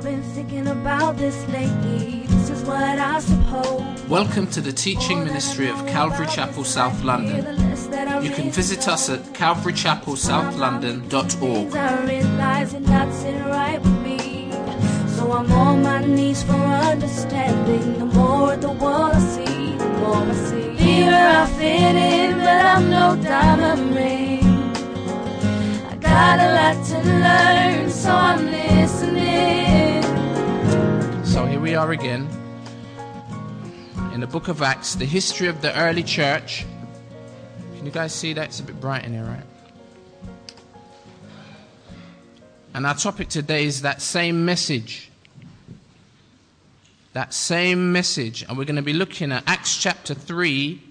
I've been thinking about this lately. This is what I suppose. Welcome to the teaching ministry of Calvary Chapel South London. You can visit us at calvarychapelsouth.london.org. I realize it not sitting right with me. So I'm on my knees for understanding. The more the world I see, the more I see. Here I fit in, but I'm no diamond ring. Got a lot to learn, so I'm listening. So here we are again in the book of Acts, the history of the early church. Can you guys see that? It's a bit bright in here, right? And our topic today is that same message. That same message. And we're going to be looking at Acts chapter 3,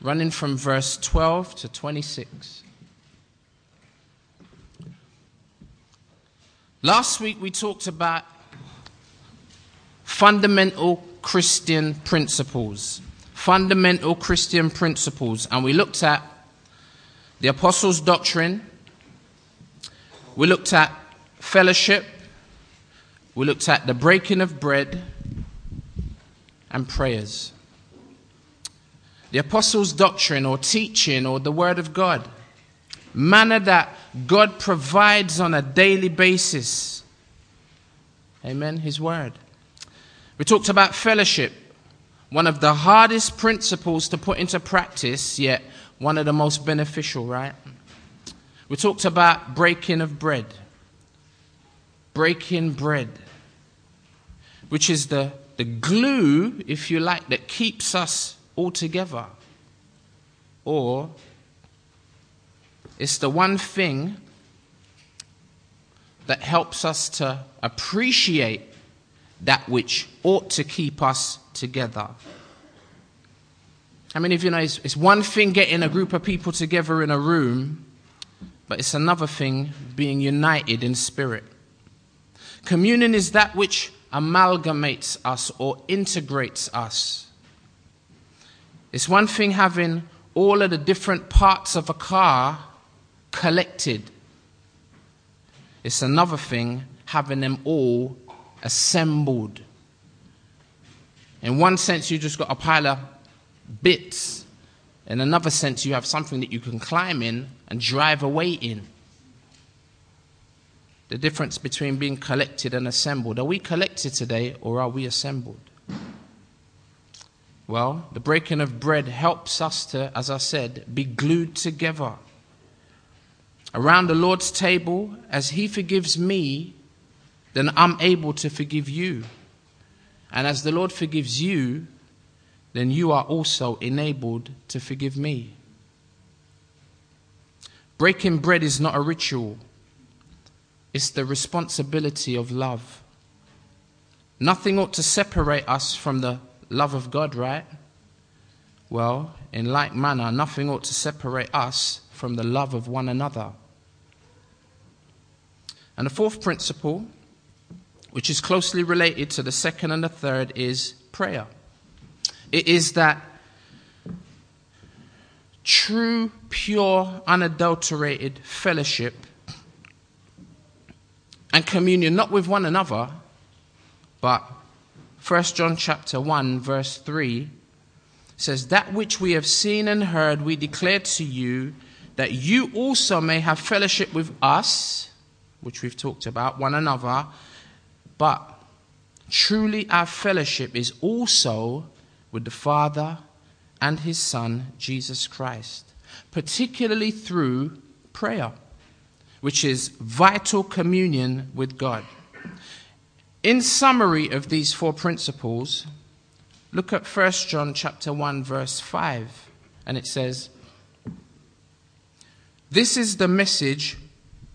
running from verse 12 to 26. Last week we talked about fundamental Christian principles. Fundamental Christian principles. And we looked at the apostles' doctrine. We looked at fellowship. We looked at the breaking of bread and prayers. The apostles' doctrine or teaching or the word of God. Manna that God provides on a daily basis. Amen. His word. We talked about fellowship, one of the hardest principles to put into practice, yet one of the most beneficial, right? We talked about breaking of bread. Breaking bread, which is the, the glue, if you like, that keeps us all together. Or it's the one thing that helps us to appreciate that which ought to keep us together. I mean, if you know, it's, it's one thing getting a group of people together in a room, but it's another thing being united in spirit. Communion is that which amalgamates us or integrates us. It's one thing having all of the different parts of a car collected, it's another thing having them all assembled. In one sense, you've just got a pile of bits. In another sense, you have something that you can climb in and drive away in. The difference between being collected and assembled. Are we collected today or are we assembled? Well, the breaking of bread helps us to, as I said, be glued together. Around the Lord's table, as He forgives me, then I'm able to forgive you. And as the Lord forgives you, then you are also enabled to forgive me. Breaking bread is not a ritual, it's the responsibility of love. Nothing ought to separate us from the love of God, right? Well, in like manner, nothing ought to separate us from the love of one another. And the fourth principle, which is closely related to the second and the third, is prayer. It is that true, pure, unadulterated fellowship and communion, not with one another, but 1 John chapter 1, verse 3 says, That which we have seen and heard, we declare to you, that you also may have fellowship with us, which we've talked about, one another. But truly, our fellowship is also with the Father and His Son, Jesus Christ, particularly through prayer, which is vital communion with God. In summary of these four principles, look at 1 John chapter 1 verse 5 and it says This is the message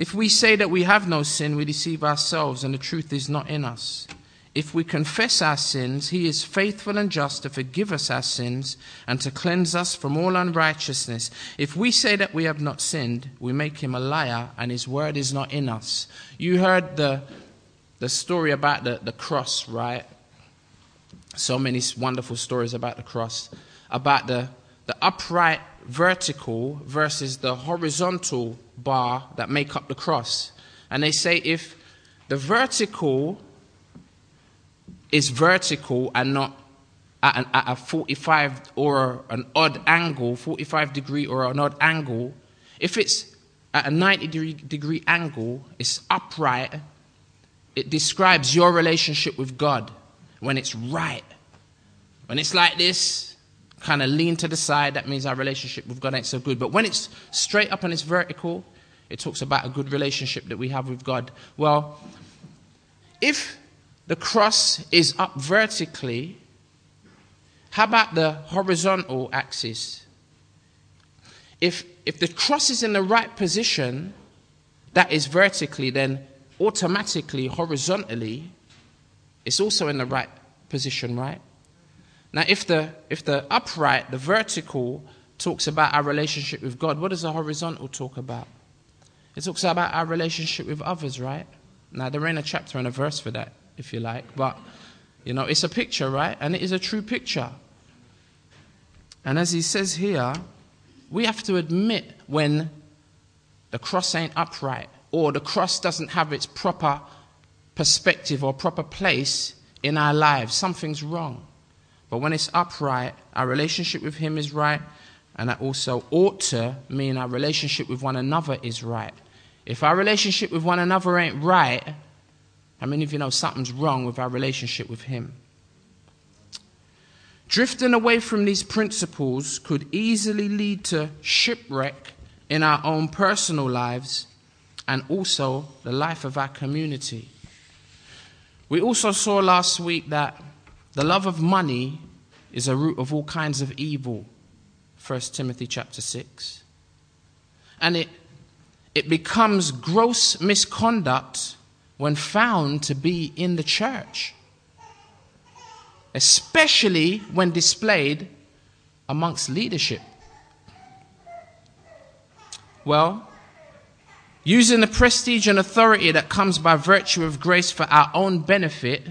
If we say that we have no sin, we deceive ourselves, and the truth is not in us. If we confess our sins, he is faithful and just to forgive us our sins and to cleanse us from all unrighteousness. If we say that we have not sinned, we make him a liar and his word is not in us. You heard the, the story about the, the cross, right? So many wonderful stories about the cross, about the, the upright vertical versus the horizontal bar that make up the cross. And they say if the vertical is vertical and not at, an, at a 45 or an odd angle, 45 degree or an odd angle, if it's at a 90 degree, degree angle, it's upright, it describes your relationship with God when it's right. When it's like this, kind of lean to the side, that means our relationship with God ain't so good. But when it's straight up and it's vertical, it talks about a good relationship that we have with God. Well, if the cross is up vertically, how about the horizontal axis? If, if the cross is in the right position, that is vertically, then automatically, horizontally, it's also in the right position, right? Now, if the, if the upright, the vertical, talks about our relationship with God, what does the horizontal talk about? It talks about our relationship with others, right? Now, there ain't a chapter and a verse for that if you like. But, you know, it's a picture, right? And it is a true picture. And as he says here, we have to admit when the cross ain't upright or the cross doesn't have its proper perspective or proper place in our lives. Something's wrong. But when it's upright, our relationship with Him is right, and that also ought to mean our relationship with one another is right. If our relationship with one another ain't right, how many of you know something's wrong with our relationship with Him? Drifting away from these principles could easily lead to shipwreck in our own personal lives and also the life of our community. We also saw last week that the love of money is a root of all kinds of evil. 1 Timothy chapter 6. And it, it becomes gross misconduct when found to be in the church, especially when displayed amongst leadership. Well, using the prestige and authority that comes by virtue of grace for our own benefit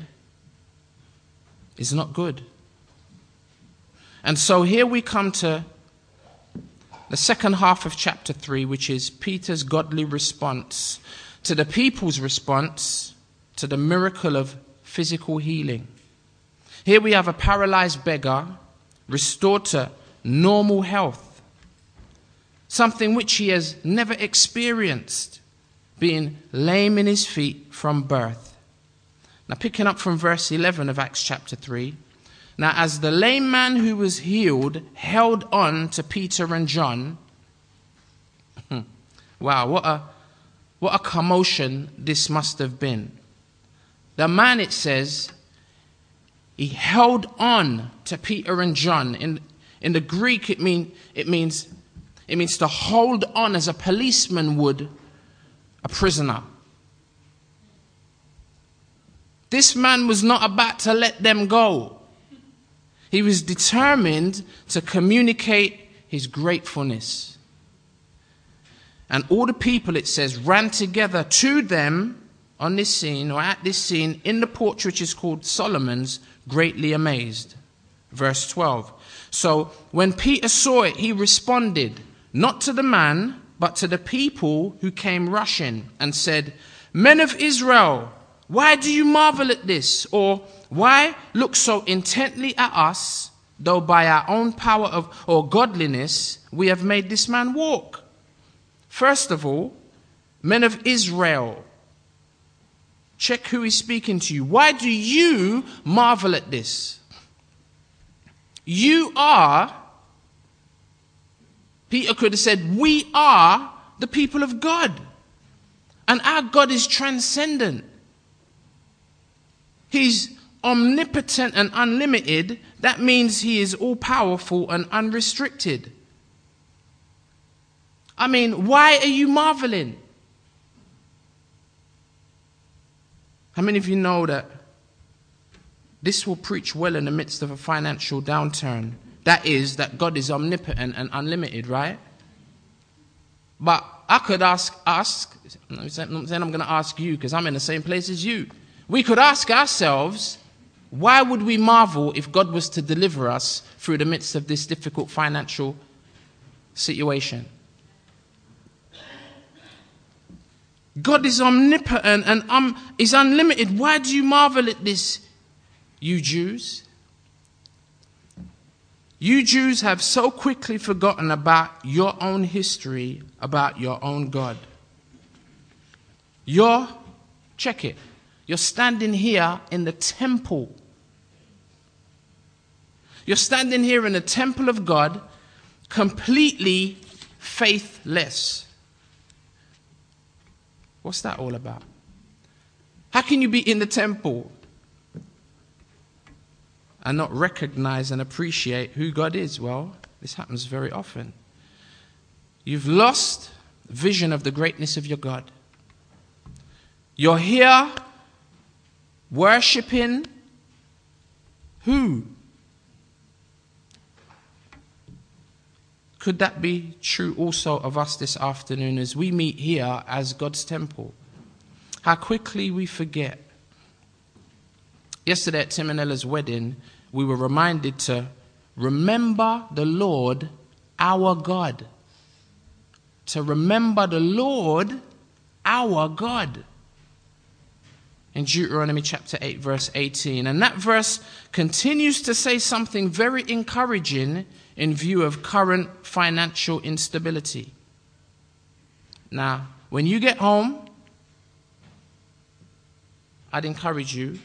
is not good. And so here we come to the second half of chapter 3, which is Peter's godly response to the people's response to the miracle of physical healing. Here we have a paralyzed beggar restored to normal health, something which he has never experienced, being lame in his feet from birth. Now, picking up from verse 11 of Acts chapter 3. Now, as the lame man who was healed held on to Peter and John, wow, what a what a commotion this must have been. The man, it says, he held on to Peter and John. In, in the Greek, it, mean, it, means, it means to hold on as a policeman would a prisoner. This man was not about to let them go. He was determined to communicate his gratefulness. And all the people, it says, ran together to them on this scene, or at this scene, in the porch which is called Solomon's, greatly amazed. Verse 12. So when Peter saw it, he responded, not to the man, but to the people who came rushing, and said, Men of Israel, why do you marvel at this? Or why look so intently at us, though by our own power of or godliness we have made this man walk? First of all, men of Israel, check who is speaking to you. Why do you marvel at this? You are, Peter could have said, we are the people of God. And our God is transcendent. He's omnipotent and unlimited. That means he is all powerful and unrestricted. I mean, why are you marveling? How many of you know that This will preach well in the midst of a financial downturn. That is, that God is omnipotent and unlimited, right? But I could ask, ask, I'm saying I'm going to ask you because I'm in the same place as you. We could ask ourselves, why would we marvel if God was to deliver us through the midst of this difficult financial situation? God is omnipotent and um, is unlimited. Why do you marvel at this, you Jews? You Jews have so quickly forgotten about your own history, about your own God. You're, check it, you're standing here in the temple. You're standing here in the temple of God, completely faithless. What's that all about? How can you be in the temple and not recognize and appreciate who God is? Well, this happens very often. You've lost vision of the greatness of your God. You're here worshiping who? Could that be true also of us this afternoon as we meet here as God's temple? How quickly we forget. Yesterday at Tim and Ella's wedding, we were reminded to remember the Lord our God. To remember the Lord our God. In Deuteronomy chapter 8, verse 18. And that verse continues to say something very encouraging in view of current financial instability. Now, when you get home, I'd encourage you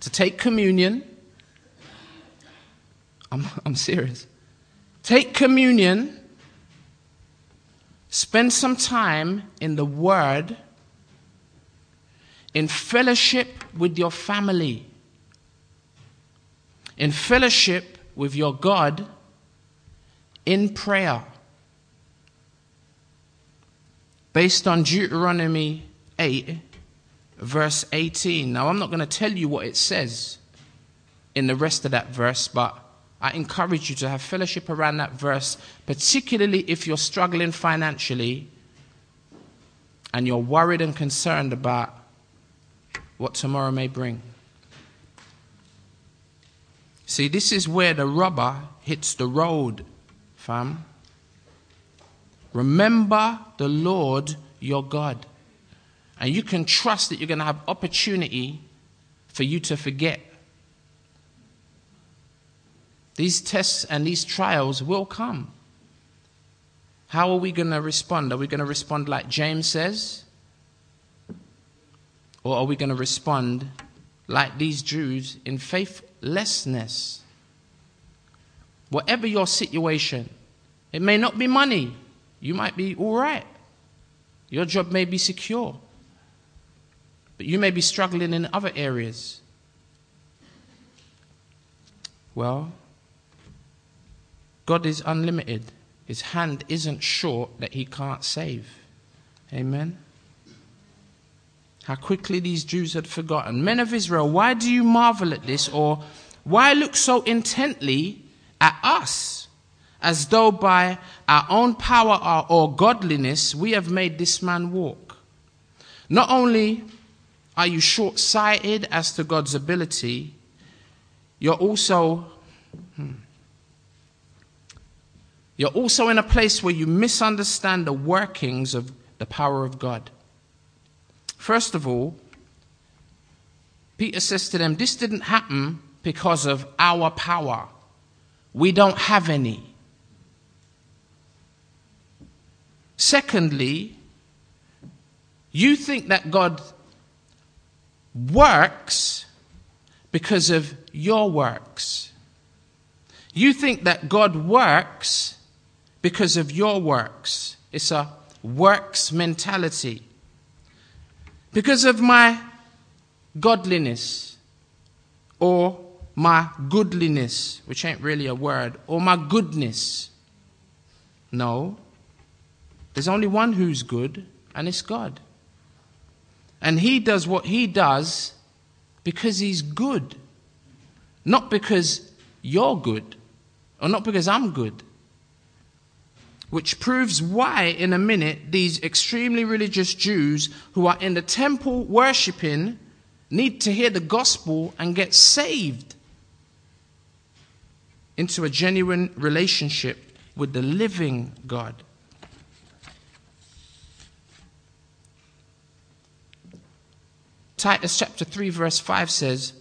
to take communion. I'm, I'm serious. Take communion, spend some time in the Word, in fellowship with your family in fellowship with your God in prayer. Based on Deuteronomy 8, verse 18. Now, I'm not going to tell you what it says in the rest of that verse, but I encourage you to have fellowship around that verse, particularly if you're struggling financially and you're worried and concerned about what tomorrow may bring. See, this is where the rubber hits the road, fam. Remember the Lord your God. And you can trust that you're going to have opportunity for you to forget. These tests and these trials will come. How are we going to respond? Are we going to respond like James says? Or are we going to respond like these Jews in faithlessness? Whatever your situation, it may not be money. You might be all right. Your job may be secure. But you may be struggling in other areas. Well, God is unlimited. His hand isn't short that he can't save. Amen. How quickly these Jews had forgotten. Men of Israel, why do you marvel at this? Or why look so intently at us, as though by our own power or godliness we have made this man walk? Not only are you short sighted as to God's ability, you're also. Hmm, you're also in a place where you misunderstand the workings of the power of God. First of all, Peter says to them, This didn't happen because of our power. We don't have any. Secondly, you think that God works because of your works. You think that God works because of your works. It's a works mentality because of my godliness or my goodliness, which ain't really a word, or my goodness. No. There's only one who's good, and it's God. And he does what he does because he's good, not because you're good, or not because I'm good. Which proves why, in a minute, these extremely religious Jews who are in the temple worshipping need to hear the gospel and get saved into a genuine relationship with the living God. Titus chapter 3, verse 5 says,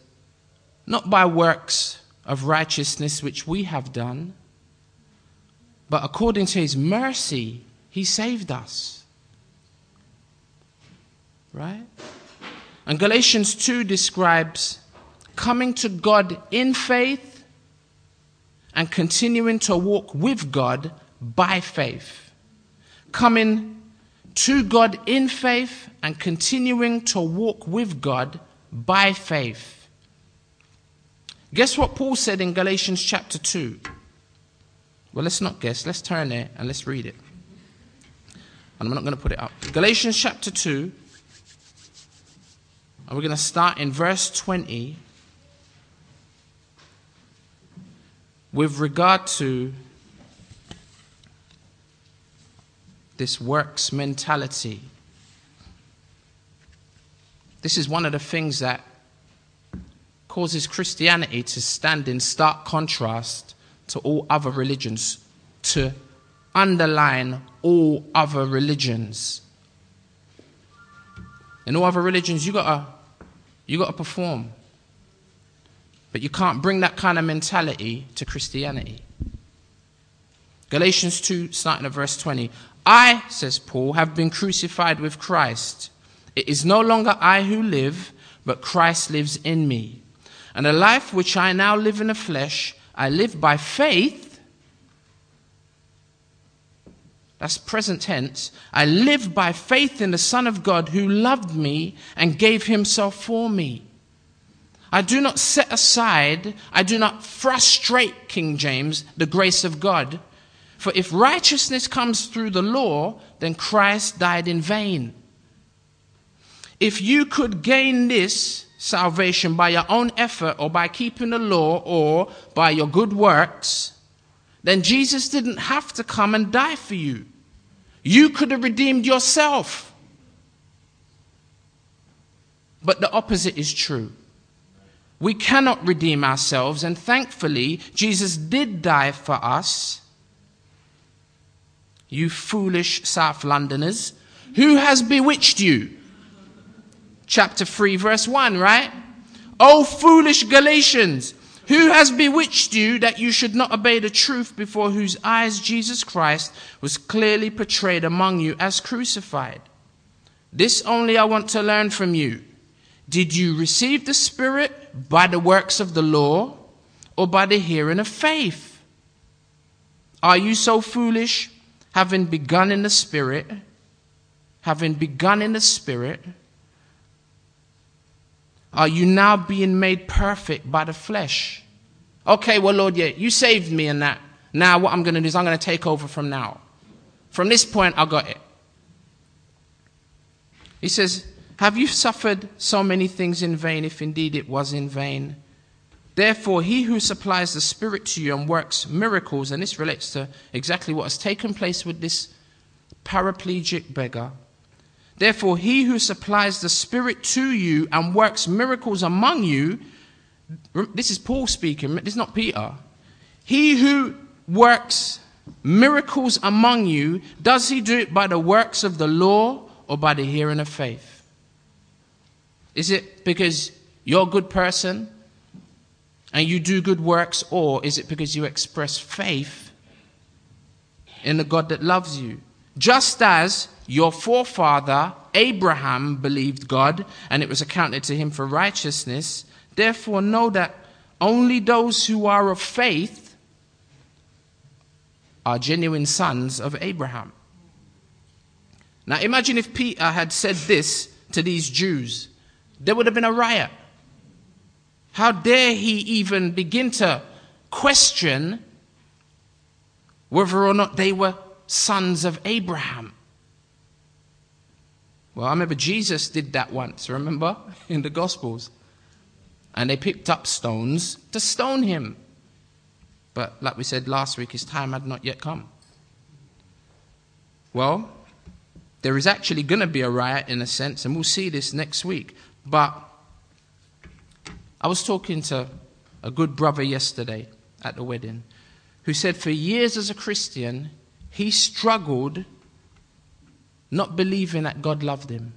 Not by works of righteousness which we have done, but according to his mercy, he saved us. Right? And Galatians 2 describes coming to God in faith and continuing to walk with God by faith. Coming to God in faith and continuing to walk with God by faith. Guess what Paul said in Galatians chapter 2? Well, let's not guess. Let's turn there and let's read it. And I'm not going to put it up. Galatians chapter 2. And we're going to start in verse 20 with regard to this works mentality. This is one of the things that causes Christianity to stand in stark contrast to all other religions, to underline all other religions. In all other religions, you gotta, you gotta perform. But you can't bring that kind of mentality to Christianity. Galatians 2, starting at verse 20. I, says Paul, have been crucified with Christ. It is no longer I who live, but Christ lives in me. And the life which I now live in the flesh, I live by faith. That's present tense. I live by faith in the Son of God who loved me and gave himself for me. I do not set aside, I do not frustrate, King James, the grace of God. For if righteousness comes through the law, then Christ died in vain. If you could gain this salvation by your own effort or by keeping the law or by your good works, then Jesus didn't have to come and die for you. You could have redeemed yourself. But the opposite is true. We cannot redeem ourselves, and thankfully, Jesus did die for us. You foolish South Londoners, who has bewitched you? Chapter 3, verse 1, right? O foolish Galatians, who has bewitched you that you should not obey the truth before whose eyes Jesus Christ was clearly portrayed among you as crucified? This only I want to learn from you. Did you receive the Spirit by the works of the law or by the hearing of faith? Are you so foolish, having begun in the Spirit? Having begun in the Spirit, are you now being made perfect by the flesh? Okay, well, Lord, yeah, you saved me in that. Now, what I'm going to do is I'm going to take over from now. From this point, I got it. He says, Have you suffered so many things in vain, if indeed it was in vain? Therefore, he who supplies the Spirit to you and works miracles, and this relates to exactly what has taken place with this paraplegic beggar, Therefore, he who supplies the Spirit to you and works miracles among you, this is Paul speaking, this is not Peter. He who works miracles among you, does he do it by the works of the law or by the hearing of faith? Is it because you're a good person and you do good works, or is it because you express faith in the God that loves you? Just as your forefather Abraham believed God, and it was accounted to him for righteousness. Therefore, know that only those who are of faith are genuine sons of Abraham. Now, imagine if Peter had said this to these Jews, there would have been a riot. How dare he even begin to question whether or not they were sons of Abraham? Well, I remember Jesus did that once, remember? In the Gospels. And they picked up stones to stone him. But like we said last week, his time had not yet come. Well, there is actually going to be a riot in a sense, and we'll see this next week. But I was talking to a good brother yesterday at the wedding who said for years as a Christian, he struggled not believing that God loved him.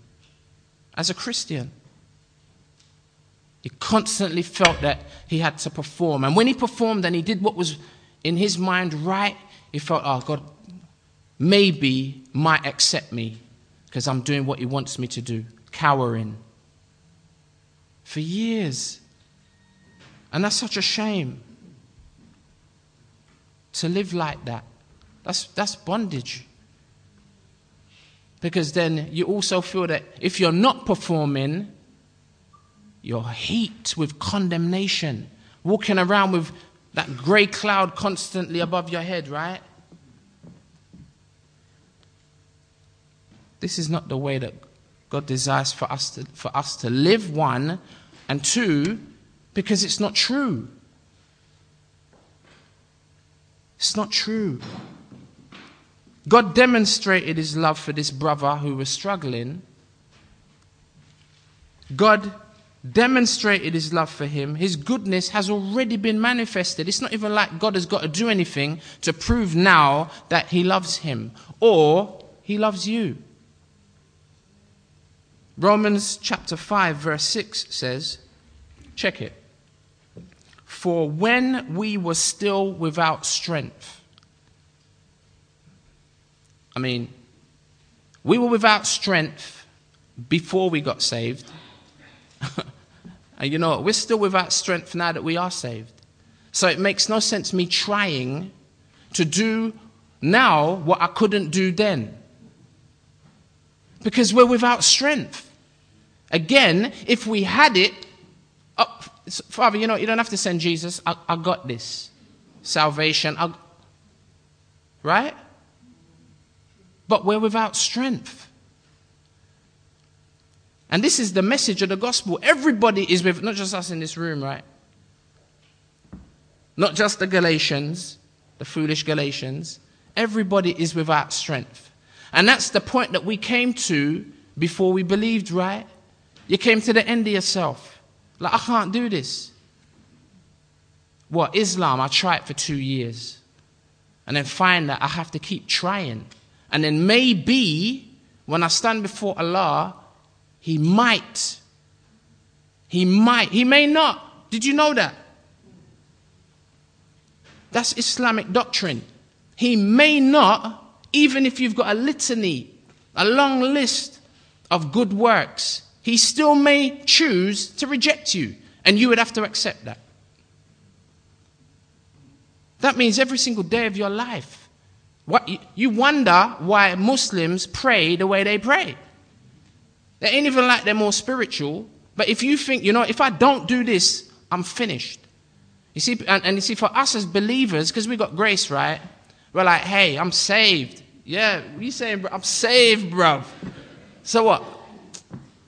As a Christian, he constantly felt that he had to perform. And when he performed and he did what was in his mind right, he felt, oh, God maybe might accept me because I'm doing what he wants me to do, cowering. For years. And that's such a shame to live like that. That's, that's bondage. Because then you also feel that if you're not performing, you're heaped with condemnation, walking around with that grey cloud constantly above your head, right? This is not the way that God desires for us to, for us to live, one, and two, because it's not true. It's not true. God demonstrated his love for this brother who was struggling. God demonstrated his love for him, his goodness has already been manifested. It's not even like God has got to do anything to prove now that he loves him or he loves you. Romans chapter 5, verse 6 says, check it. For when we were still without strength, I mean, we were without strength before we got saved. And you know, we're still without strength now that we are saved. So it makes no sense me trying to do now what I couldn't do then. Because we're without strength. Again, if we had it, oh, Father, you know, you don't have to send Jesus. I, I got this. Salvation. I, right? But we're without strength. And this is the message of the gospel. Everybody is with, not just us in this room, right? Not just the Galatians, the foolish Galatians. Everybody is without strength. And that's the point that we came to before we believed, right? You came to the end of yourself. Like, I can't do this. What? Islam, I tried for two years. And then find that I have to keep trying. And then maybe when I stand before Allah, he might. He might. He may not. Did you know that? That's Islamic doctrine. He may not, even if you've got a litany, a long list of good works, he still may choose to reject you, and you would have to accept that. That means every single day of your life. What, you wonder why Muslims pray the way they pray. They ain't even like they're more spiritual. But if you think, you know, if I don't do this, I'm finished. You see, and, and you see, for us as believers, because we got grace, right? We're like, hey, I'm saved. Yeah, you saying, I'm saved, bro. So what?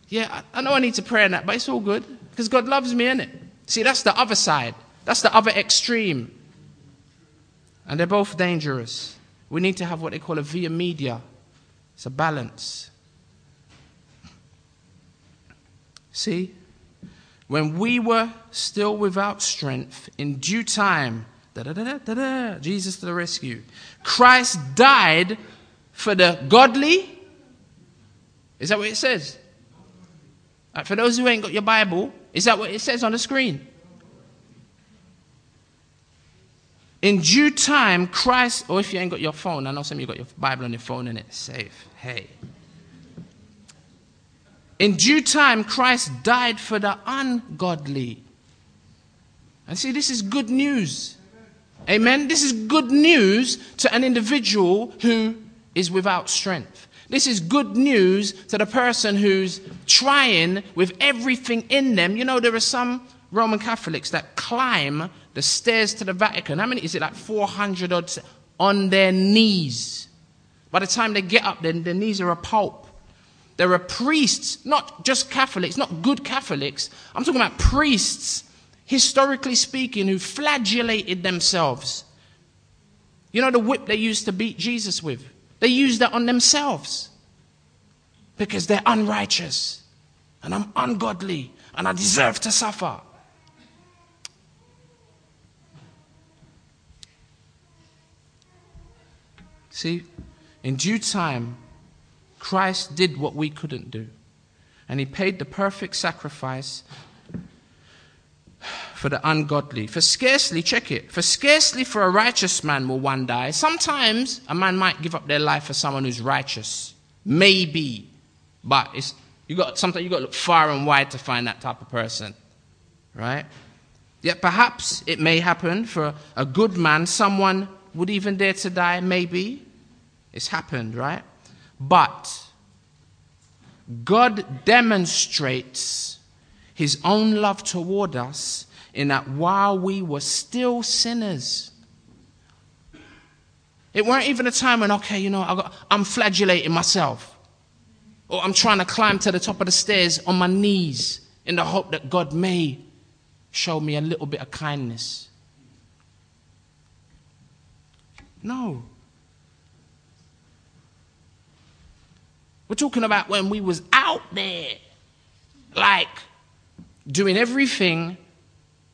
Yeah, I, know I need to pray in that, but it's all good because God loves me, innit? See, that's the other side. That's the other extreme. And they're both dangerous. We need to have what they call a via media. It's a balance. See? When we were still without strength, in due time, Jesus to the rescue. Christ died for the godly. Is that what it says? Uh, for those who ain't got your Bible, is that what it says on the screen? In due time, Christ, or if you ain't got your phone, I know some of you got your Bible on your phone and it's safe. Hey. In due time, Christ died for the ungodly. And see, this is good news. Amen. This is good news to an individual who is without strength. This is good news to the person who's trying with everything in them. You know, there are some Roman Catholics that climb the stairs to the Vatican. How many is it? Like 400 odd on their knees. By the time they get up, then their knees are a pulp. There are priests, not just Catholics, not good Catholics. I'm talking about priests, historically speaking, who flagellated themselves. You know the whip they used to beat Jesus with? They used that on themselves because they're unrighteous and I'm ungodly and I deserve to suffer. See, in due time, Christ did what we couldn't do. And he paid the perfect sacrifice for the ungodly. For scarcely, check it, for scarcely for a righteous man will one die. Sometimes a man might give up their life for someone who's righteous. Maybe. But it's, you got, sometimes you got to look far and wide to find that type of person. Right? Yet perhaps it may happen for a good man, someone would even dare to die, maybe. It's happened, right? But God demonstrates his own love toward us in that while we were still sinners, it weren't even a time when, okay, you know, I am flagellating myself. Or I'm trying to climb to the top of the stairs on my knees in the hope that God may show me a little bit of kindness. No. We're talking about when we was out there, like doing everything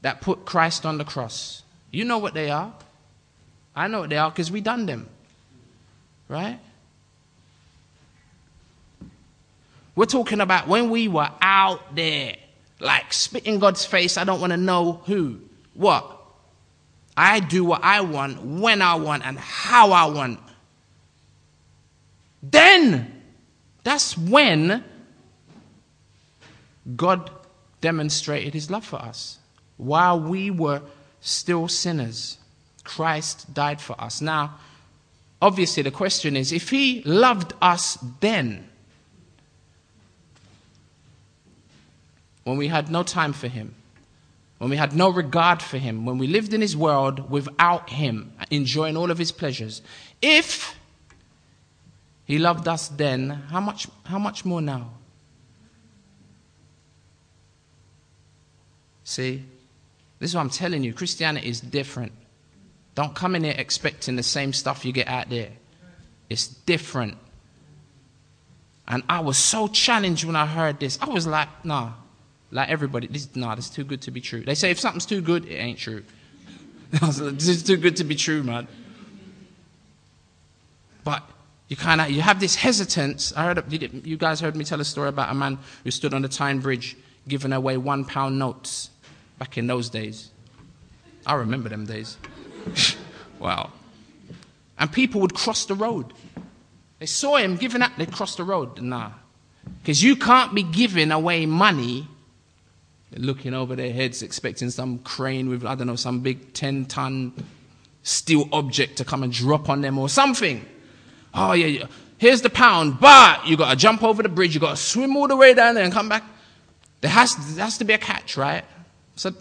that put Christ on the cross. You know what they are. I know what they are because we done them. Right? We're talking about when we were out there, like spitting God's face. I don't want to know who, what. I do what I want, when I want, and how I want. Then that's when God demonstrated his love for us. While we were still sinners, Christ died for us. Now, obviously, the question is if he loved us then, when we had no time for him, when we had no regard for him, when we lived in his world without him, enjoying all of his pleasures, if he loved us then. How much, how much more now? See, this is what I'm telling you. Christianity is different. Don't come in here expecting the same stuff you get out there. It's different. And I was so challenged when I heard this. I was like, nah, like everybody, this, nah, this is too good to be true. They say if something's too good, it ain't true. this is too good to be true, man. But you kind of you have this hesitance. I heard you guys heard me tell a story about a man who stood on the Tyne Bridge giving away one pound notes back in those days. I remember them days. wow. And people would cross the road. They saw him giving up, they'd cross the road. Nah. Because you can't be giving away money looking over their heads expecting some crane with, I don't know, some big 10 ton steel object to come and drop on them or something. Oh, yeah, here's the pound, but you got to jump over the bridge, you got to swim all the way down there and come back. There has, there has to be a catch, right? So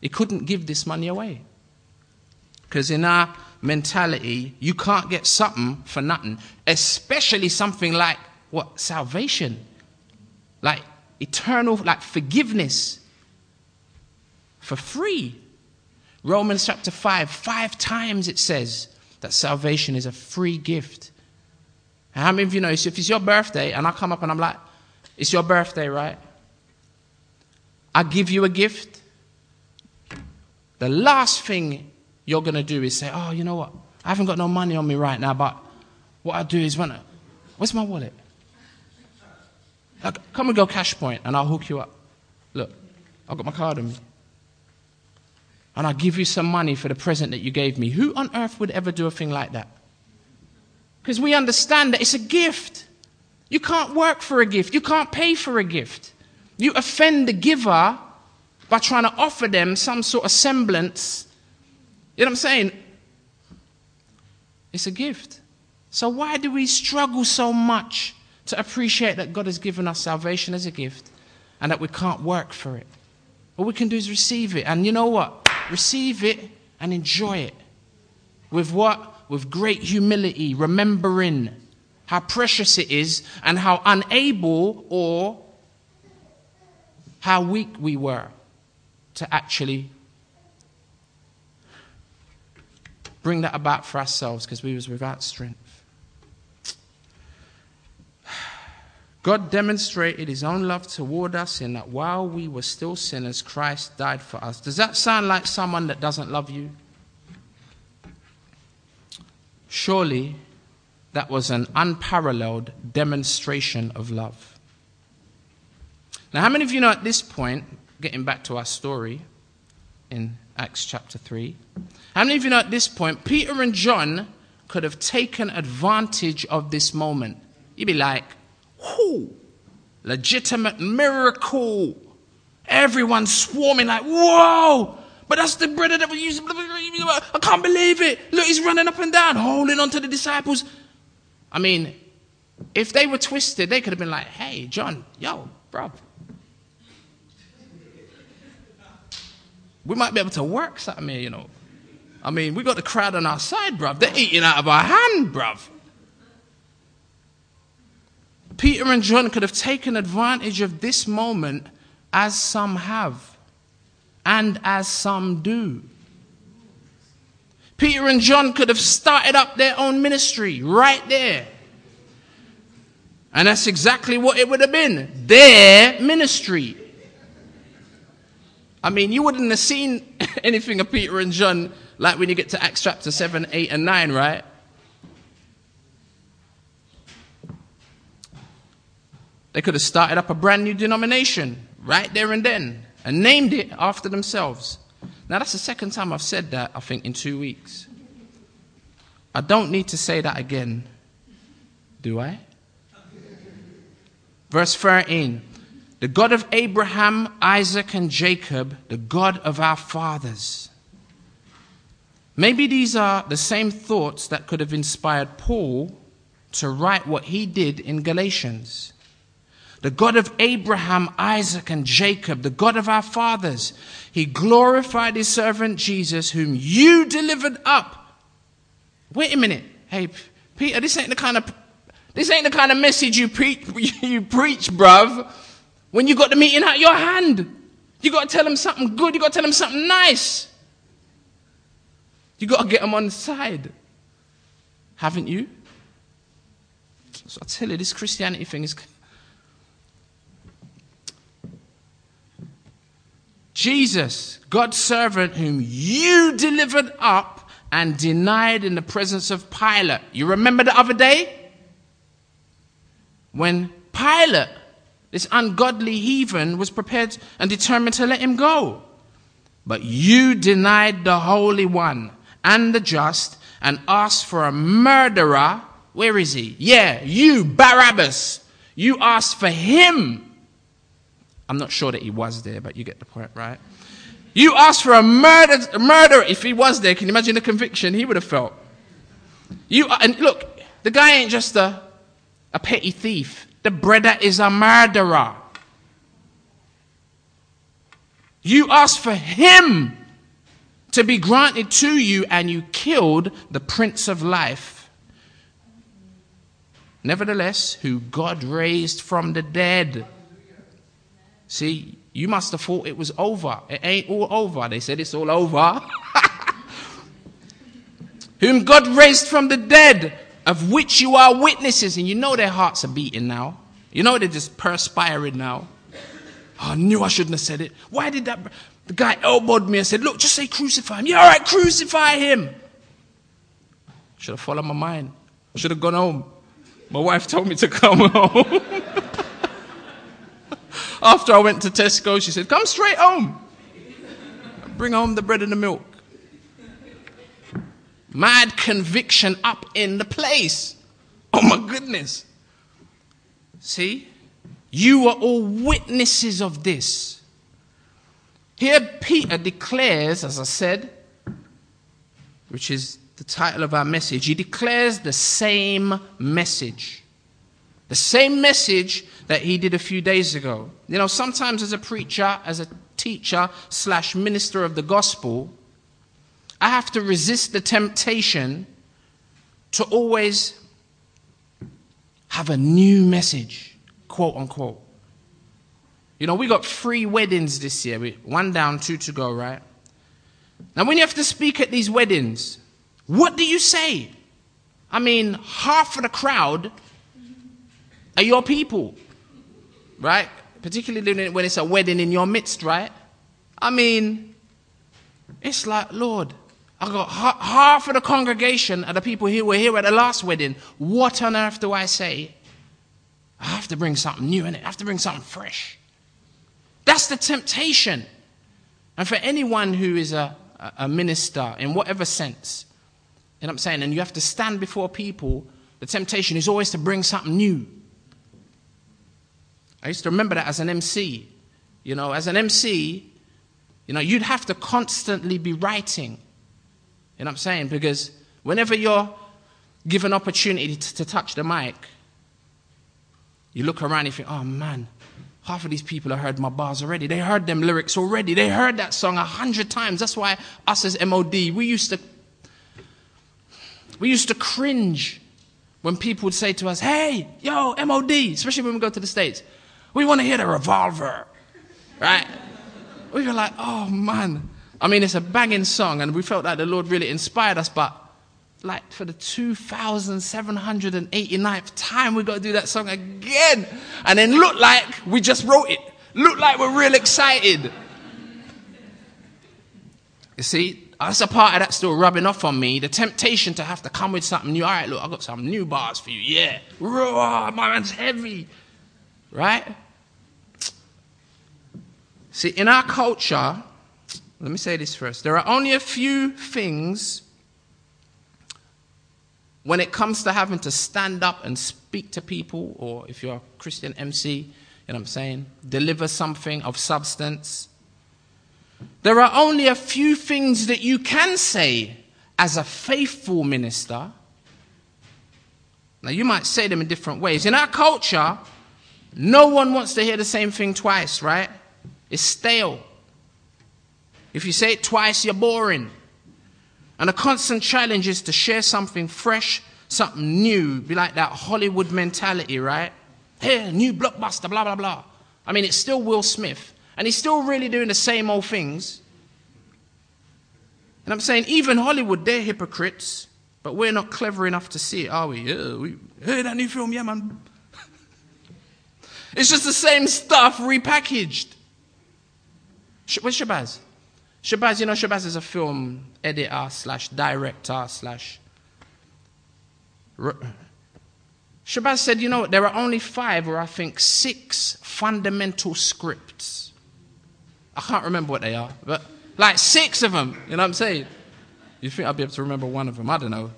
he couldn't give this money away. Because in our mentality, you can't get something for nothing, especially something like what? Salvation. Like eternal, like forgiveness for free. Romans chapter 5, five times it says, that salvation is a free gift. How many of you know if it's your birthday and I come up and I'm like, it's your birthday, right? I give you a gift. The last thing you're going to do is say, oh, you know what? I haven't got no money on me right now, but what I do is when I, where's my wallet? Come and go cash point and I'll hook you up. Look, I've got my card on me and I'll give you some money for the present that you gave me. Who on earth would ever do a thing like that? Because we understand that it's a gift. You can't work for a gift, you can't pay for a gift. You offend the giver by trying to offer them some sort of semblance. You know what I'm saying? It's a gift. So, why do we struggle so much to appreciate that God has given us salvation as a gift and that we can't work for it? All we can do is receive it. And you know what? receive it and enjoy it. With what? With great humility, remembering how precious it is, and how unable or how weak we were to actually bring that about for ourselves because we was without strength. God demonstrated his own love toward us in that while we were still sinners, Christ died for us. Does that sound like someone that doesn't love you? Surely that was an unparalleled demonstration of love. Now, how many of you know at this point, getting back to our story in Acts chapter 3, how many of you know at this point, Peter and John could have taken advantage of this moment? You'd be like, whoo, legitimate miracle. Everyone's swarming like, whoa, but that's the brother that was using. I can't believe it. Look, he's running up and down, holding on to the disciples. I mean, if they were twisted, they could have been like, hey, John, yo, bro. We might be able to work something here, you know. I mean, we got the crowd on our side, bruv. They're eating out of our hand, bruv. Peter and John could have taken advantage of this moment as some have and as some do. Peter and John could have started up their own ministry right there. And that's exactly what it would have been their ministry. I mean, you wouldn't have seen anything of Peter and John like when you get to Acts chapter 7, 8, and 9, right? They could have started up a brand new denomination right there and then and named it after themselves. Now, that's the second time I've said that, I think, in two weeks. I don't need to say that again, do I? Verse 13 The God of Abraham, Isaac, and Jacob, the God of our fathers. Maybe these are the same thoughts that could have inspired Paul to write what he did in Galatians the God of Abraham, Isaac, and Jacob, the God of our fathers. He glorified his servant Jesus, whom you delivered up. Wait a minute. Hey, Peter, this ain't the kind of this ain't the kind of message you preach, you preach, bruv. When you got the meeting at your hand, you got to tell them something good. You got to tell them something nice. You got to get them on the side, haven't you? So I tell you, this Christianity thing is Jesus, God's servant, whom you delivered up and denied in the presence of Pilate. You remember the other day? When Pilate, this ungodly heathen, was prepared and determined to let him go. But you denied the Holy One and the just and asked for a murderer. Where is he? Yeah, you, Barabbas. You asked for him I'm not sure that he was there, but you get the point, right? You asked for a murder, a murderer. If he was there, can you imagine the conviction he would have felt? You uh, and look, the guy ain't just a, a petty thief. The brother is a murderer. You asked for him to be granted to you, and you killed the Prince of Life. Nevertheless, who God raised from the dead See, you must have thought it was over. It ain't all over. They said it's all over. Whom God raised from the dead, of which you are witnesses. And you know their hearts are beating now. You know they're just perspiring now. Oh, I knew I shouldn't have said it. Why did that? The guy elbowed me and said, Look, just say crucify him. Yeah, all right, crucify him. Should have followed my mind. Should have gone home. My wife told me to come home. After I went to Tesco, she said, Come straight home. Bring home the bread and the milk. Mad conviction up in the place. Oh my goodness. See? You are all witnesses of this. Here, Peter declares, as I said, which is the title of our message, he declares the same message. The same message that he did a few days ago. You know, sometimes as a preacher, as a teacher slash minister of the gospel, I have to resist the temptation to always have a new message, quote unquote. You know, we got three weddings this year. One down, two to go, right? Now, when you have to speak at these weddings, what do you say? I mean, half of the crowd are your people, right? Particularly when it's a wedding in your midst, right? I mean, it's like, Lord, I got half of the congregation are the people who were here at the last wedding. What on earth do I say? I have to bring something new in it. I have to bring something fresh. That's the temptation. And for anyone who is a, a minister in whatever sense, you know what I'm saying? And you have to stand before people, the temptation is always to bring something new. I used to remember that as an MC. You know, as an MC, you know, you'd have to constantly be writing. You know what I'm saying? Because whenever you're given opportunity to, to touch the mic, you look around and you think, oh man, half of these people have heard my bars already. They heard them lyrics already. They heard that song a hundred times. That's why us as MOD, we used to we used to cringe when people would say to us, hey, yo, MOD, especially when we go to the States, we want to hear the revolver. Right? we were like, oh man. I mean, it's a banging song, and we felt like the Lord really inspired us, but like for the 2789th time, we got to do that song again. And then look like we just wrote it. Look like we're real excited. You see, that's a part of that still rubbing off on me. The temptation to have to come with something new. All right, look, I've got some new bars for you. Yeah. Raw, my man's heavy. Right? See, in our culture, let me say this first. There are only a few things when it comes to having to stand up and speak to people, or if you're a Christian MC, you know what I'm saying, deliver something of substance. There are only a few things that you can say as a faithful minister. Now, you might say them in different ways. In our culture, no one wants to hear the same thing twice, right? It's stale. If you say it twice, you're boring. And a constant challenge is to share something fresh, something new. Be like that Hollywood mentality, right? Here, new blockbuster, blah, blah, blah. I mean, it's still Will Smith. And he's still really doing the same old things. And I'm saying, even Hollywood, they're hypocrites. But we're not clever enough to see it, are we? Yeah, we hey, that new film, yeah, man. It's just the same stuff repackaged. Where's Shabazz? Shabazz, you know, Shabazz is a film editor slash director slash. Shabazz said, you know, there are only five or I think six fundamental scripts. I can't remember what they are, but like six of them, you know what I'm saying? You think I'll be able to remember one of them? I don't know.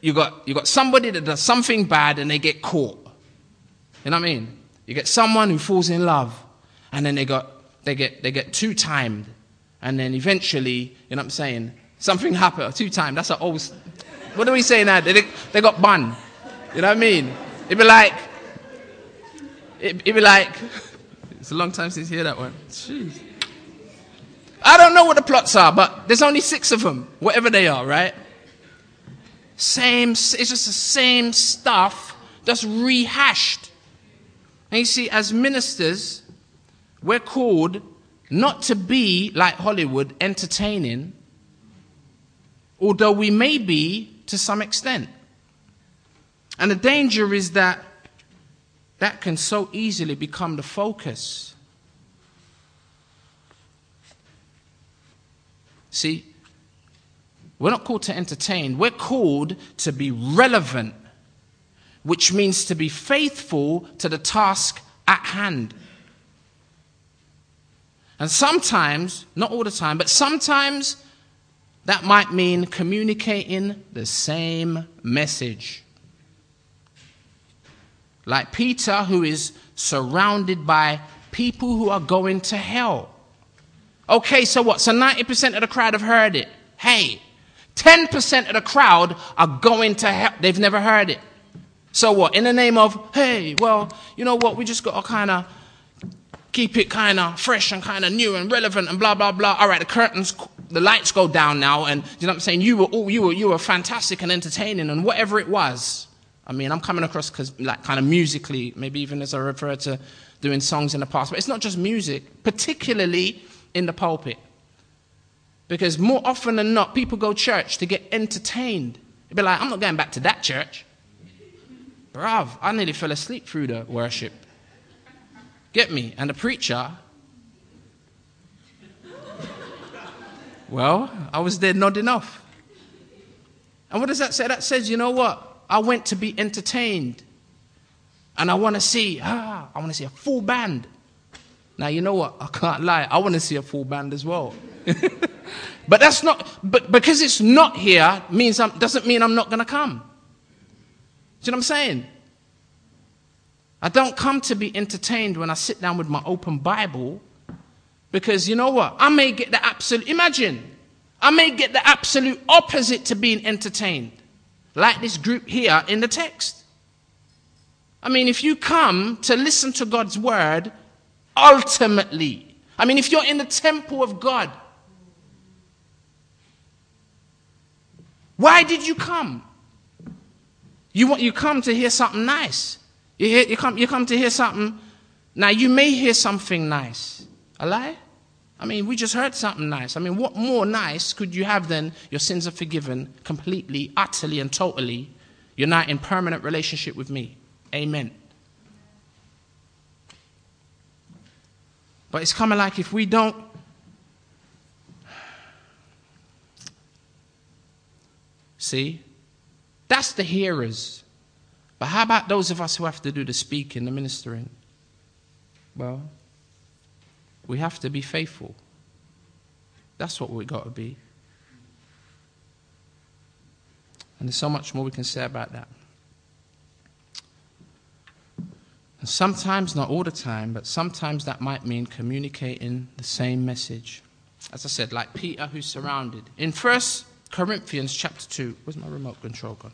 You got, you got somebody that does something bad and they get caught. You know what I mean? You get someone who falls in love and then they got they get, they get two timed. And then eventually, you know what I'm saying? Something happened, two timed. That's an old. What do we say now? They, they got bun. You know what I mean? It'd be like, it'd, be like, it's a long time since you hear that one. Jeez. I don't know what the plots are, but there's only six of them, whatever they are, right? Same, it's just the same stuff, just rehashed. And you see, as ministers, we're called not to be like Hollywood, entertaining, although we may be to some extent. And the danger is that that can so easily become the focus. See, we're not called to entertain, we're called to be relevant, which means to be faithful to the task at hand. And sometimes, not all the time, but sometimes that might mean communicating the same message. Like Peter, who is surrounded by people who are going to hell. Okay, so what? So 90% of the crowd have heard it. Hey, 10% of the crowd are going to hell. They've never heard it. So what? In the name of, hey, well, you know what? We just got to kind of keep it kind of fresh and kind of new and relevant and blah blah blah. All right, the curtains, the lights go down now, and you know what I'm saying. You were, oh, you were, you were fantastic and entertaining and whatever it was. I mean, I'm coming across because, like, kind of musically, maybe even as I refer to doing songs in the past, but it's not just music, particularly in the pulpit. Because more often than not, people go church to get entertained. They'd be like, I'm not going back to that church. Bruv, I nearly fell asleep through the worship. Get me? And the preacher, well, I was there nodding off. And what does that say? That says, you know what? I went to be entertained. And I want to see, ah, I want to see a full band. Now, you know what? I can't lie. I want to see a full band as well. but that's not, but because it's not here means I'm, doesn't mean I'm not going to come. See what I'm saying? I don't come to be entertained when I sit down with my open Bible because you know what? I may get the absolute, imagine, I may get the absolute opposite to being entertained, like this group here in the text. I mean, if you come to listen to God's word, ultimately, I mean, if you're in the temple of God, why did you come? You, want, you come to hear something nice. You, hear, you, come, you come to hear something. Now, you may hear something nice. A lie? I mean, we just heard something nice. I mean, what more nice could you have than your sins are forgiven completely, utterly, and totally? You're not in permanent relationship with me. Amen. But it's coming like if we don't see, that's the hearers. But how about those of us who have to do the speaking, the ministering? Well, we have to be faithful. That's what we've got to be. And there's so much more we can say about that. And sometimes, not all the time, but sometimes that might mean communicating the same message. As I said, like Peter who's surrounded. In First Corinthians chapter 2, where's my remote control gone?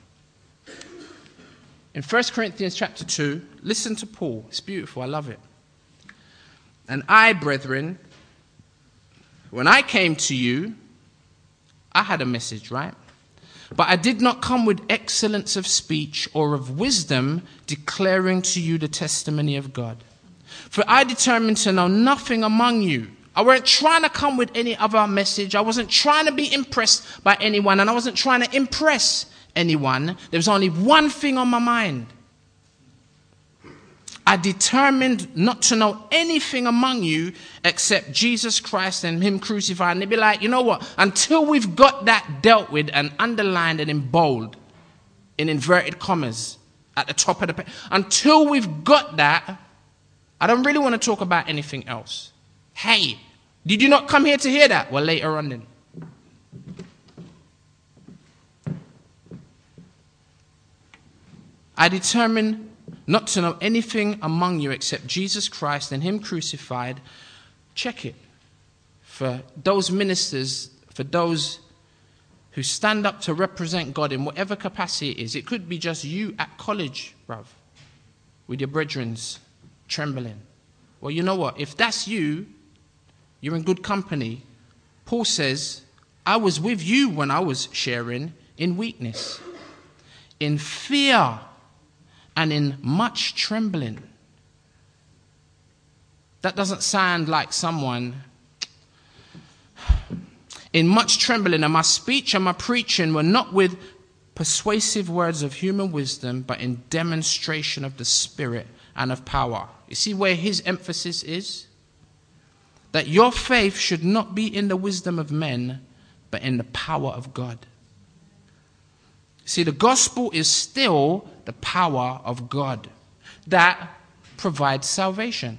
In 1 Corinthians chapter 2, listen to Paul. It's beautiful. I love it. And I, brethren, when I came to you, I had a message, right? But I did not come with excellence of speech or of wisdom, declaring to you the testimony of God. For I determined to know nothing among you. I weren't trying to come with any other message. I wasn't trying to be impressed by anyone, and I wasn't trying to impress anyone. There was only one thing on my mind. I determined not to know anything among you except Jesus Christ and Him crucified. And they'd be like, you know what? Until we've got that dealt with and underlined and in bold, in inverted commas, at the top of the page, until we've got that, I don't really want to talk about anything else. Hey, did you not come here to hear that? Well, later on then. I determined not to know anything among you except Jesus Christ and Him crucified. Check it. For those ministers, for those who stand up to represent God in whatever capacity it is, it could be just you at college, bruv, with your brethrens trembling. Well, you know what? If that's you, you're in good company. Paul says, I was with you when I was sharing in weakness, in fear and in much trembling. That doesn't sound like someone. In much trembling, and my speech and my preaching were not with persuasive words of human wisdom, but in demonstration of the Spirit and of power. You see where his emphasis is? That your faith should not be in the wisdom of men, but in the power of God. See, the gospel is still the power of God that provides salvation.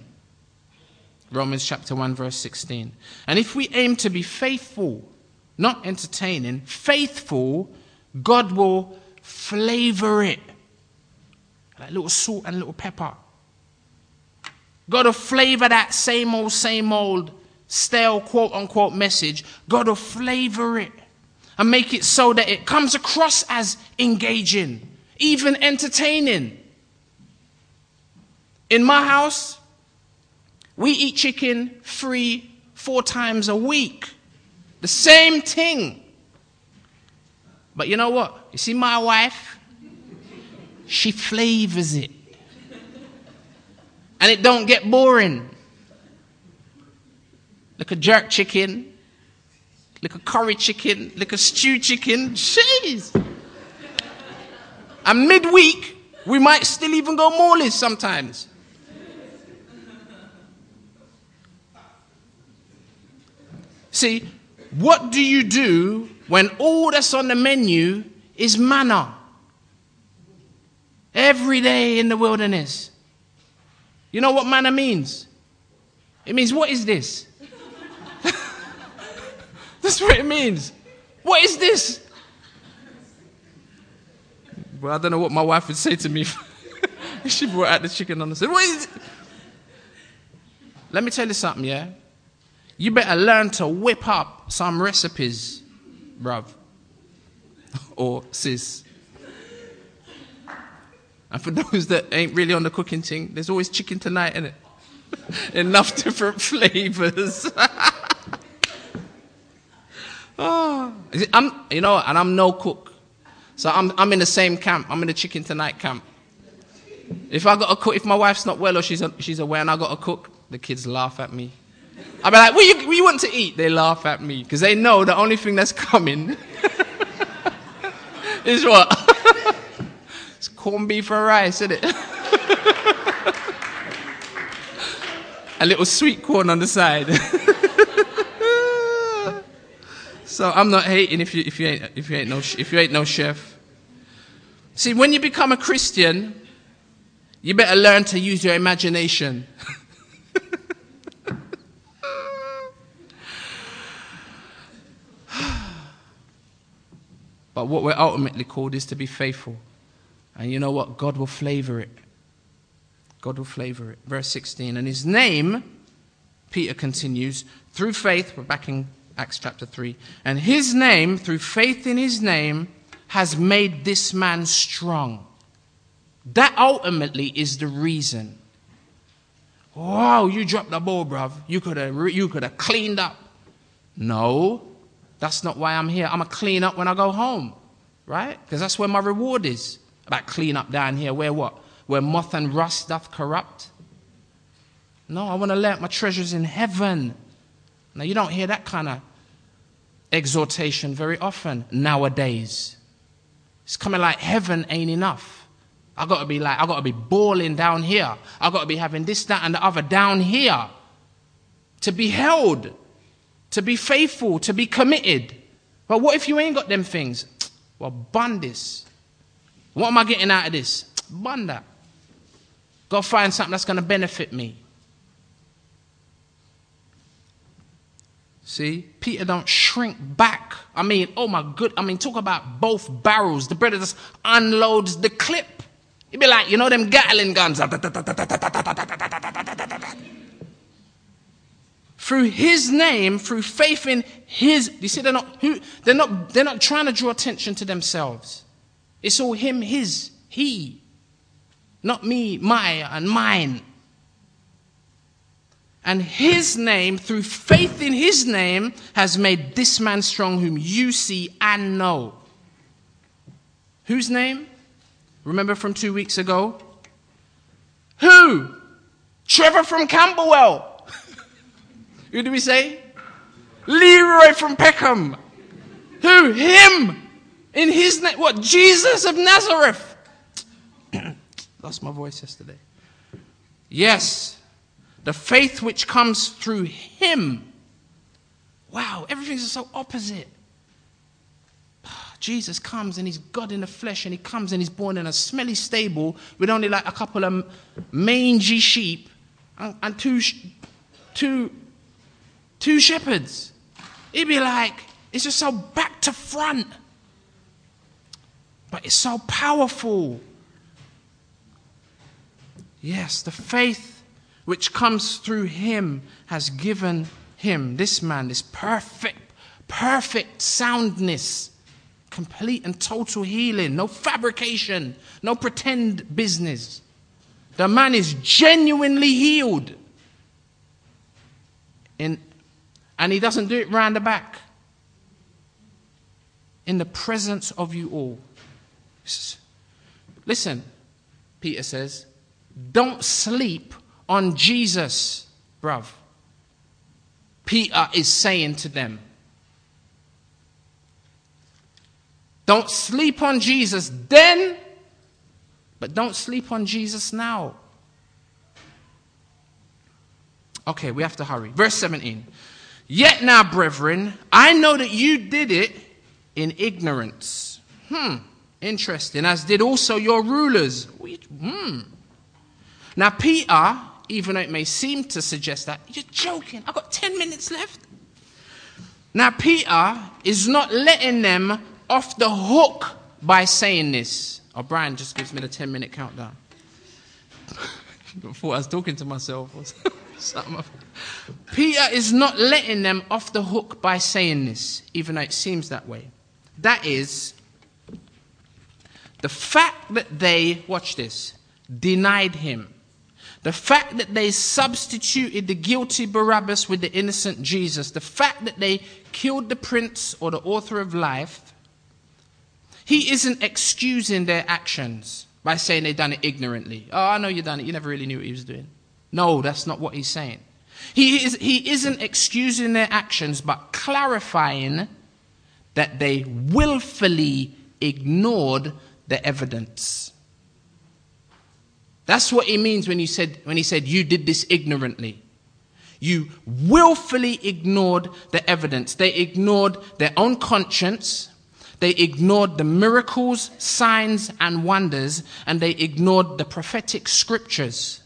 Romans chapter 1, verse 16. And if we aim to be faithful, not entertaining, faithful, God will flavor it. Like little salt and little pepper. God will flavor that same old, same old, stale quote unquote message. God will flavor it and make it so that it comes across as engaging, even entertaining. In my house, we eat chicken three, four times a week. The same thing. But you know what? You see, my wife, she flavors it. And it don't get boring. Like a jerk chicken, like a curry chicken, like a stew chicken. Jeez. And midweek, we might still even go Morley's sometimes. See, what do you do when all that's on the menu is manna? Every day in the wilderness. You know what manna means? It means, what is this? That's what it means. What is this? Well, I don't know what my wife would say to me if she brought out the chicken and the said, What is it? Let me tell you something, yeah? You better learn to whip up some recipes, bruv. or sis. And for those that ain't really on the cooking thing, there's always chicken tonight, in it. Enough different flavors. oh. I'm, you know, and I'm no cook. So I'm, I'm in the same camp. I'm in the chicken tonight camp. If I got to cook, if my wife's not well or she's, she's away and I got to cook, the kids laugh at me. I'll be like, what you, what you want to eat? They laugh at me because they know the only thing that's coming is what? it's corned beef and rice, isn't it? A little sweet corn on the side. So I'm not hating if you, if you, ain't, if you, ain't, no, if you ain't no chef. See, when you become a Christian, you better learn to use your imagination. But what we're ultimately called is to be faithful. And you know what? God will flavor it. God will flavor it. Verse 16. And his name, Peter continues, through faith, we're back in Acts chapter 3, and his name, through faith in his name, has made this man strong. That ultimately is the reason. Wow, you dropped the ball, bruv. You could have you could have cleaned up. No, that's not why I'm here. I'm to clean up when I go home, right? Because that's where my reward is. About clean up down here, where what? Where moth and rust doth corrupt? No, I want to lay out my treasures in heaven. Now, you don't hear that kind of exhortation very often nowadays. It's coming like heaven ain't enough. I got to be like, I got to be balling down here. I got to be having this, that, and the other down here to be held to be faithful, to be committed. But what if you ain't got them things? Well, bun this. What am I getting out of this? Bun that. Go find something that's to benefit me. See, Peter don't shrink back. I mean, oh my good. I mean, talk about both barrels. The brother just unloads the clip. He'd be like, you know, them Gatling guns through his name, through faith in his, you see, they're not, who, they're not, they're not trying to draw attention to themselves. It's all him, his, he. Not me, my, and mine. And his name, through faith in his name, has made this man strong whom you see and know. Whose name? Remember from two weeks ago? Who? Trevor from Camberwell. Who do we say? Leroy from Peckham. Who? Him. In his name. What? Jesus of Nazareth. Lost my voice yesterday. Yes. The faith which comes through him. Wow, everything's so opposite. Ah, Jesus comes and he's God in the flesh and he comes and he's born in a smelly stable with only like a couple of mangy sheep and, and two, two two shepherds. He'd be like, it's just so back to front. But it's so powerful. Yes, the faith which comes through him has given him, this man, this perfect, perfect soundness, complete and total healing, no fabrication, no pretend business. The man is genuinely healed in and he doesn't do it round the back. In the presence of you all. Listen, Peter says, don't sleep on Jesus, bruv. Peter is saying to them, don't sleep on Jesus then, but don't sleep on Jesus now. Okay, we have to hurry. Verse 17. Yet now, brethren, I know that you did it in ignorance. Hmm, interesting. As did also your rulers. Hmm. Now, Peter, even though it may seem to suggest that, you're joking. I've got 10 minutes left. Now, Peter is not letting them off the hook by saying this. Oh, Brian just gives me the 10 minute countdown. Before I was talking to myself. Peter is not letting them off the hook by saying this, even though it seems that way. That is, the fact that they, watch this, denied him, the fact that they substituted the guilty Barabbas with the innocent Jesus, the fact that they killed the prince or the author of life, he isn't excusing their actions by saying they done it ignorantly. Oh, I know you done it. You never really knew what he was doing. No, that's not what he's saying. He, is, he isn't excusing their actions, but clarifying that they willfully ignored the evidence. That's what he means when he said, when he said you did this ignorantly. You willfully ignored the evidence. They ignored their own conscience. They ignored the miracles, signs, and wonders, and they ignored the prophetic scriptures.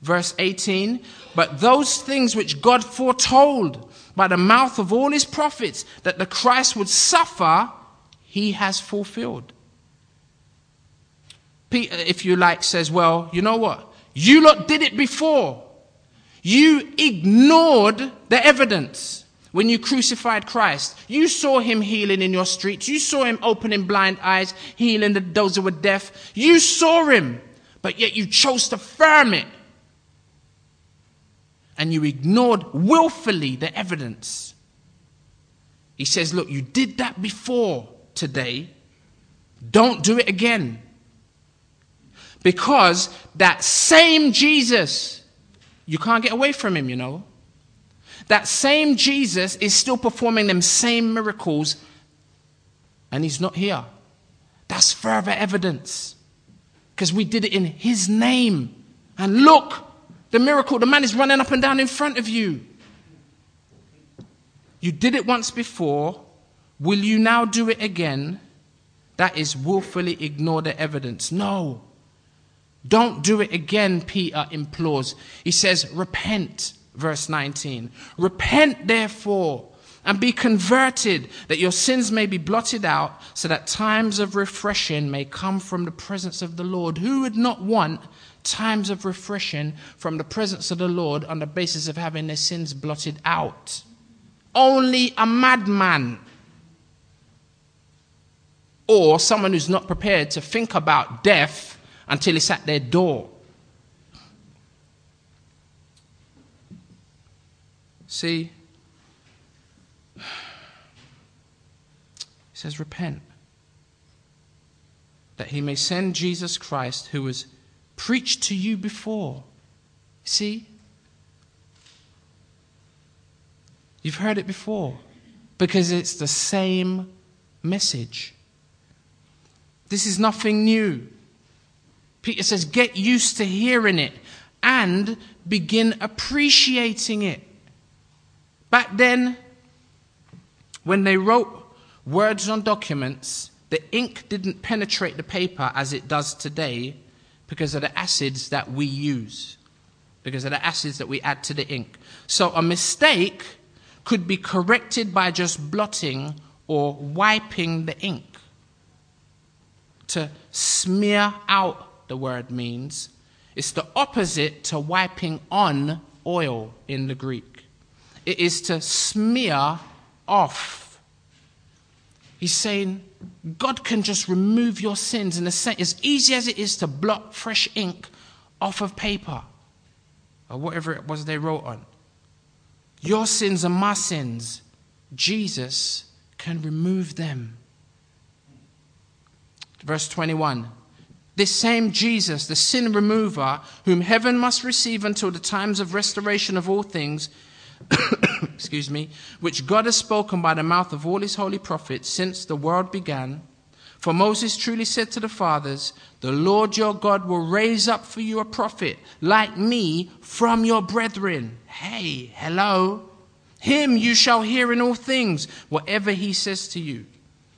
Verse 18 But those things which God foretold by the mouth of all his prophets that the Christ would suffer, he has fulfilled. Peter, if you like, says, Well, you know what? You lot did it before. You ignored the evidence when you crucified Christ. You saw him healing in your streets. You saw him opening blind eyes, healing the, those who were deaf. You saw him, but yet you chose to firm it and you ignored willfully the evidence. He says, Look, you did that before today. Don't do it again. Because that same Jesus, you can't get away from him, you know. That same Jesus is still performing them same miracles, and he's not here. That's further evidence. Because we did it in his name. And look, the miracle, the man is running up and down in front of you. You did it once before. Will you now do it again? That is willfully ignore the evidence. No. Don't do it again, Peter implores. He says, Repent, verse 19. Repent, therefore, and be converted, that your sins may be blotted out, so that times of refreshing may come from the presence of the Lord. Who would not want times of refreshing from the presence of the Lord on the basis of having their sins blotted out. Only a madman or someone who's not prepared to think about death until it's at their door. See, he says, Repent, that he may send Jesus Christ, who was preached to you before. See? You've heard it before because it's the same message. This is nothing new. Peter says, get used to hearing it and begin appreciating it. Back then, when they wrote words on documents, the ink didn't penetrate the paper as it does today because of the acids that we use, because of the acids that we add to the ink. So a mistake could be corrected by just blotting or wiping the ink. To smear out, the word means, it's the opposite to wiping on oil in the Greek. It is to smear off He's saying God can just remove your sins in the same, as easy as it is to blot fresh ink off of paper or whatever it was they wrote on. Your sins are my sins. Jesus can remove them. Verse 21. This same Jesus, the sin remover, whom heaven must receive until the times of restoration of all things, excuse me, which God has spoken by the mouth of all his holy prophets since the world began. For Moses truly said to the fathers, The Lord your God will raise up for you a prophet like me from your brethren. Hey, hello. Him you shall hear in all things, whatever he says to you.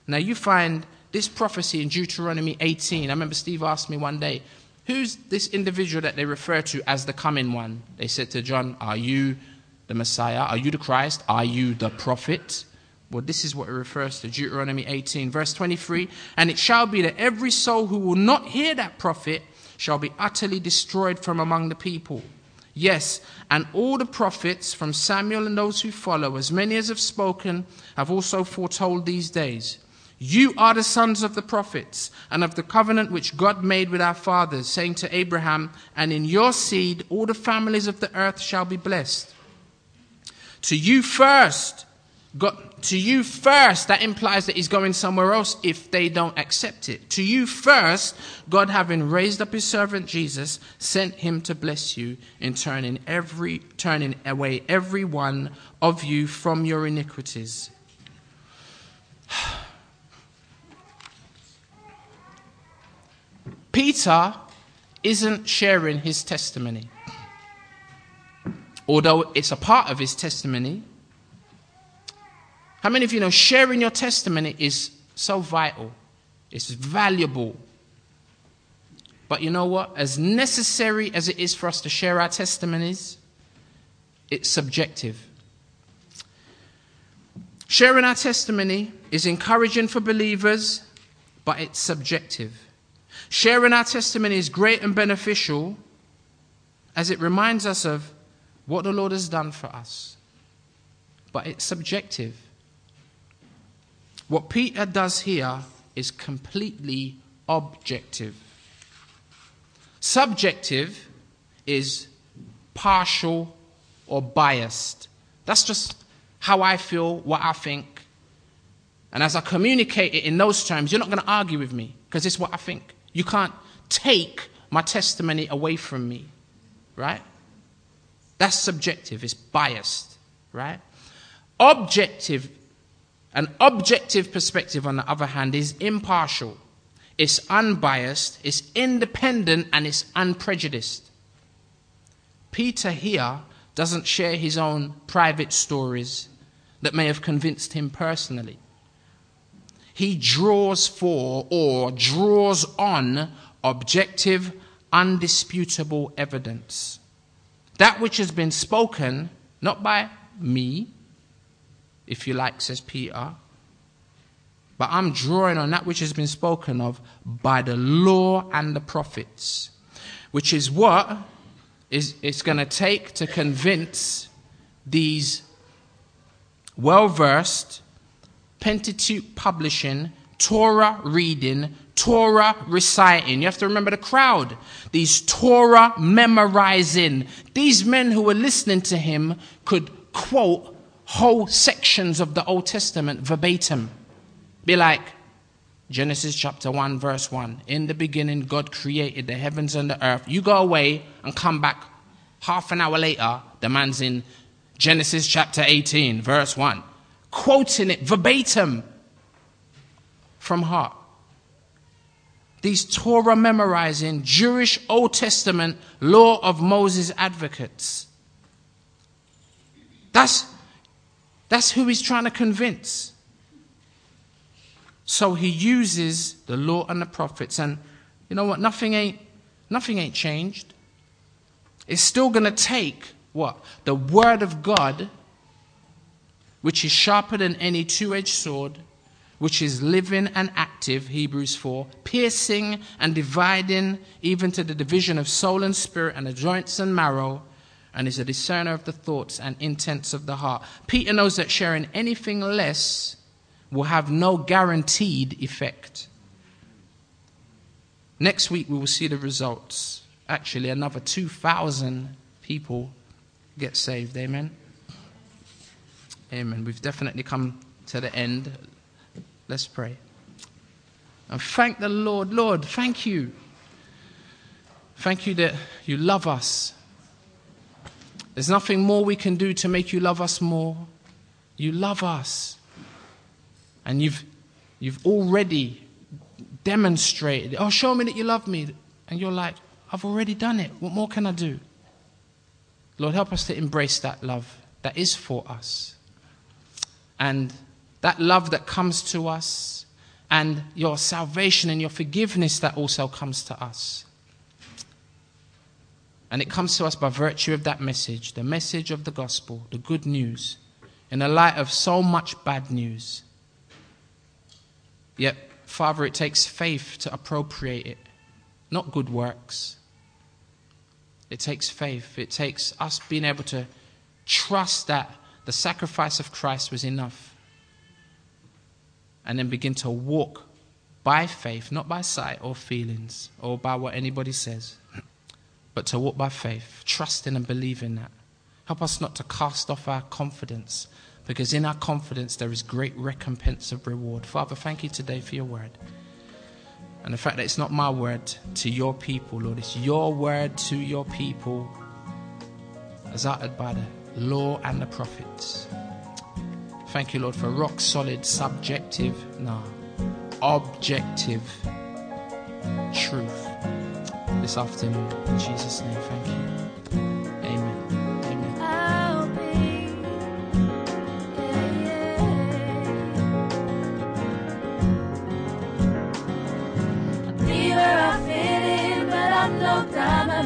Now you find this prophecy in Deuteronomy 18. I remember Steve asked me one day, Who's this individual that they refer to as the coming one? They said to John, Are you the Messiah? Are you the Christ? Are you the prophet? Well, this is what it refers to Deuteronomy 18, verse 23. And it shall be that every soul who will not hear that prophet shall be utterly destroyed from among the people. Yes, and all the prophets from Samuel and those who follow, as many as have spoken, have also foretold these days. You are the sons of the prophets and of the covenant which God made with our fathers, saying to Abraham, And in your seed all the families of the earth shall be blessed. To you first, God, to you first, that implies that he's going somewhere else if they don't accept it. To you first, God, having raised up his servant Jesus, sent him to bless you in turning every turning away every one of you from your iniquities. Peter isn't sharing his testimony. Although it's a part of his testimony, how many of you know sharing your testimony is so vital? It's valuable. But you know what? As necessary as it is for us to share our testimonies, it's subjective. Sharing our testimony is encouraging for believers, but it's subjective. Sharing our testimony is great and beneficial as it reminds us of what the Lord has done for us, but it's subjective. What Peter does here is completely objective. Subjective is partial or biased. That's just how I feel, what I think. And as I communicate it in those terms, you're not going to argue with me because it's what I think. You can't take my testimony away from me, right? That's subjective, it's biased, right? Objective an objective perspective, on the other hand, is impartial, it's unbiased, it's independent, and it's unprejudiced. Peter here doesn't share his own private stories that may have convinced him personally. He draws for or draws on objective, undisputable evidence. That which has been spoken, not by me, if you like, says Peter. But I'm drawing on that which has been spoken of by the law and the prophets, which is what is it's going to take to convince these well versed, Pentateuch publishing, Torah reading, Torah reciting. You have to remember the crowd. These Torah memorizing. These men who were listening to him could quote whole sections of the Old Testament verbatim. Be like Genesis chapter 1, verse 1. In the beginning, God created the heavens and the earth. You go away and come back half an hour later, the man's in Genesis chapter 18, verse 1, quoting it verbatim from heart. These Torah memorizing Jewish Old Testament law of Moses advocates. That's that's who he's trying to convince. So he uses the law and the prophets. And you know what? Nothing ain't, nothing ain't changed. It's still going to take what? The word of God, which is sharper than any two edged sword, which is living and active, Hebrews 4, piercing and dividing even to the division of soul and spirit and the joints and marrow and is a discerner of the thoughts and intents of the heart. Peter knows that sharing anything less will have no guaranteed effect. Next week, we will see the results. Actually, another 2,000 people get saved. Amen. Amen. We've definitely come to the end. Let's pray. And thank the Lord. Lord, thank you Thank you that you love us. There's nothing more we can do to make you love us more. You love us. And you've, you've already demonstrated, oh, show me that you love me. And you're like, I've already done it. What more can I do? Lord, help us to embrace that love that is for us. And that love that comes to us, and your salvation and your forgiveness that also comes to us. And it comes to us by virtue of that message, the message of the gospel, the good news, in the light of so much bad news. Yet, Father, it takes faith to appropriate it, not good works. It takes faith. It takes us being able to trust that the sacrifice of Christ was enough. And then begin to walk by faith, not by sight or feelings or by what anybody says, but to walk by faith, trusting and believing that. Help us not to cast off our confidence, because in our confidence there is great recompense of reward. Father, thank you today for your word. And the fact that it's not my word to your people, Lord, it's your word to your people as uttered by the law, and the prophets. Thank you, Lord, for rock solid, subjective, no, objective truth this afternoon. In Jesus' name, thank you. I'm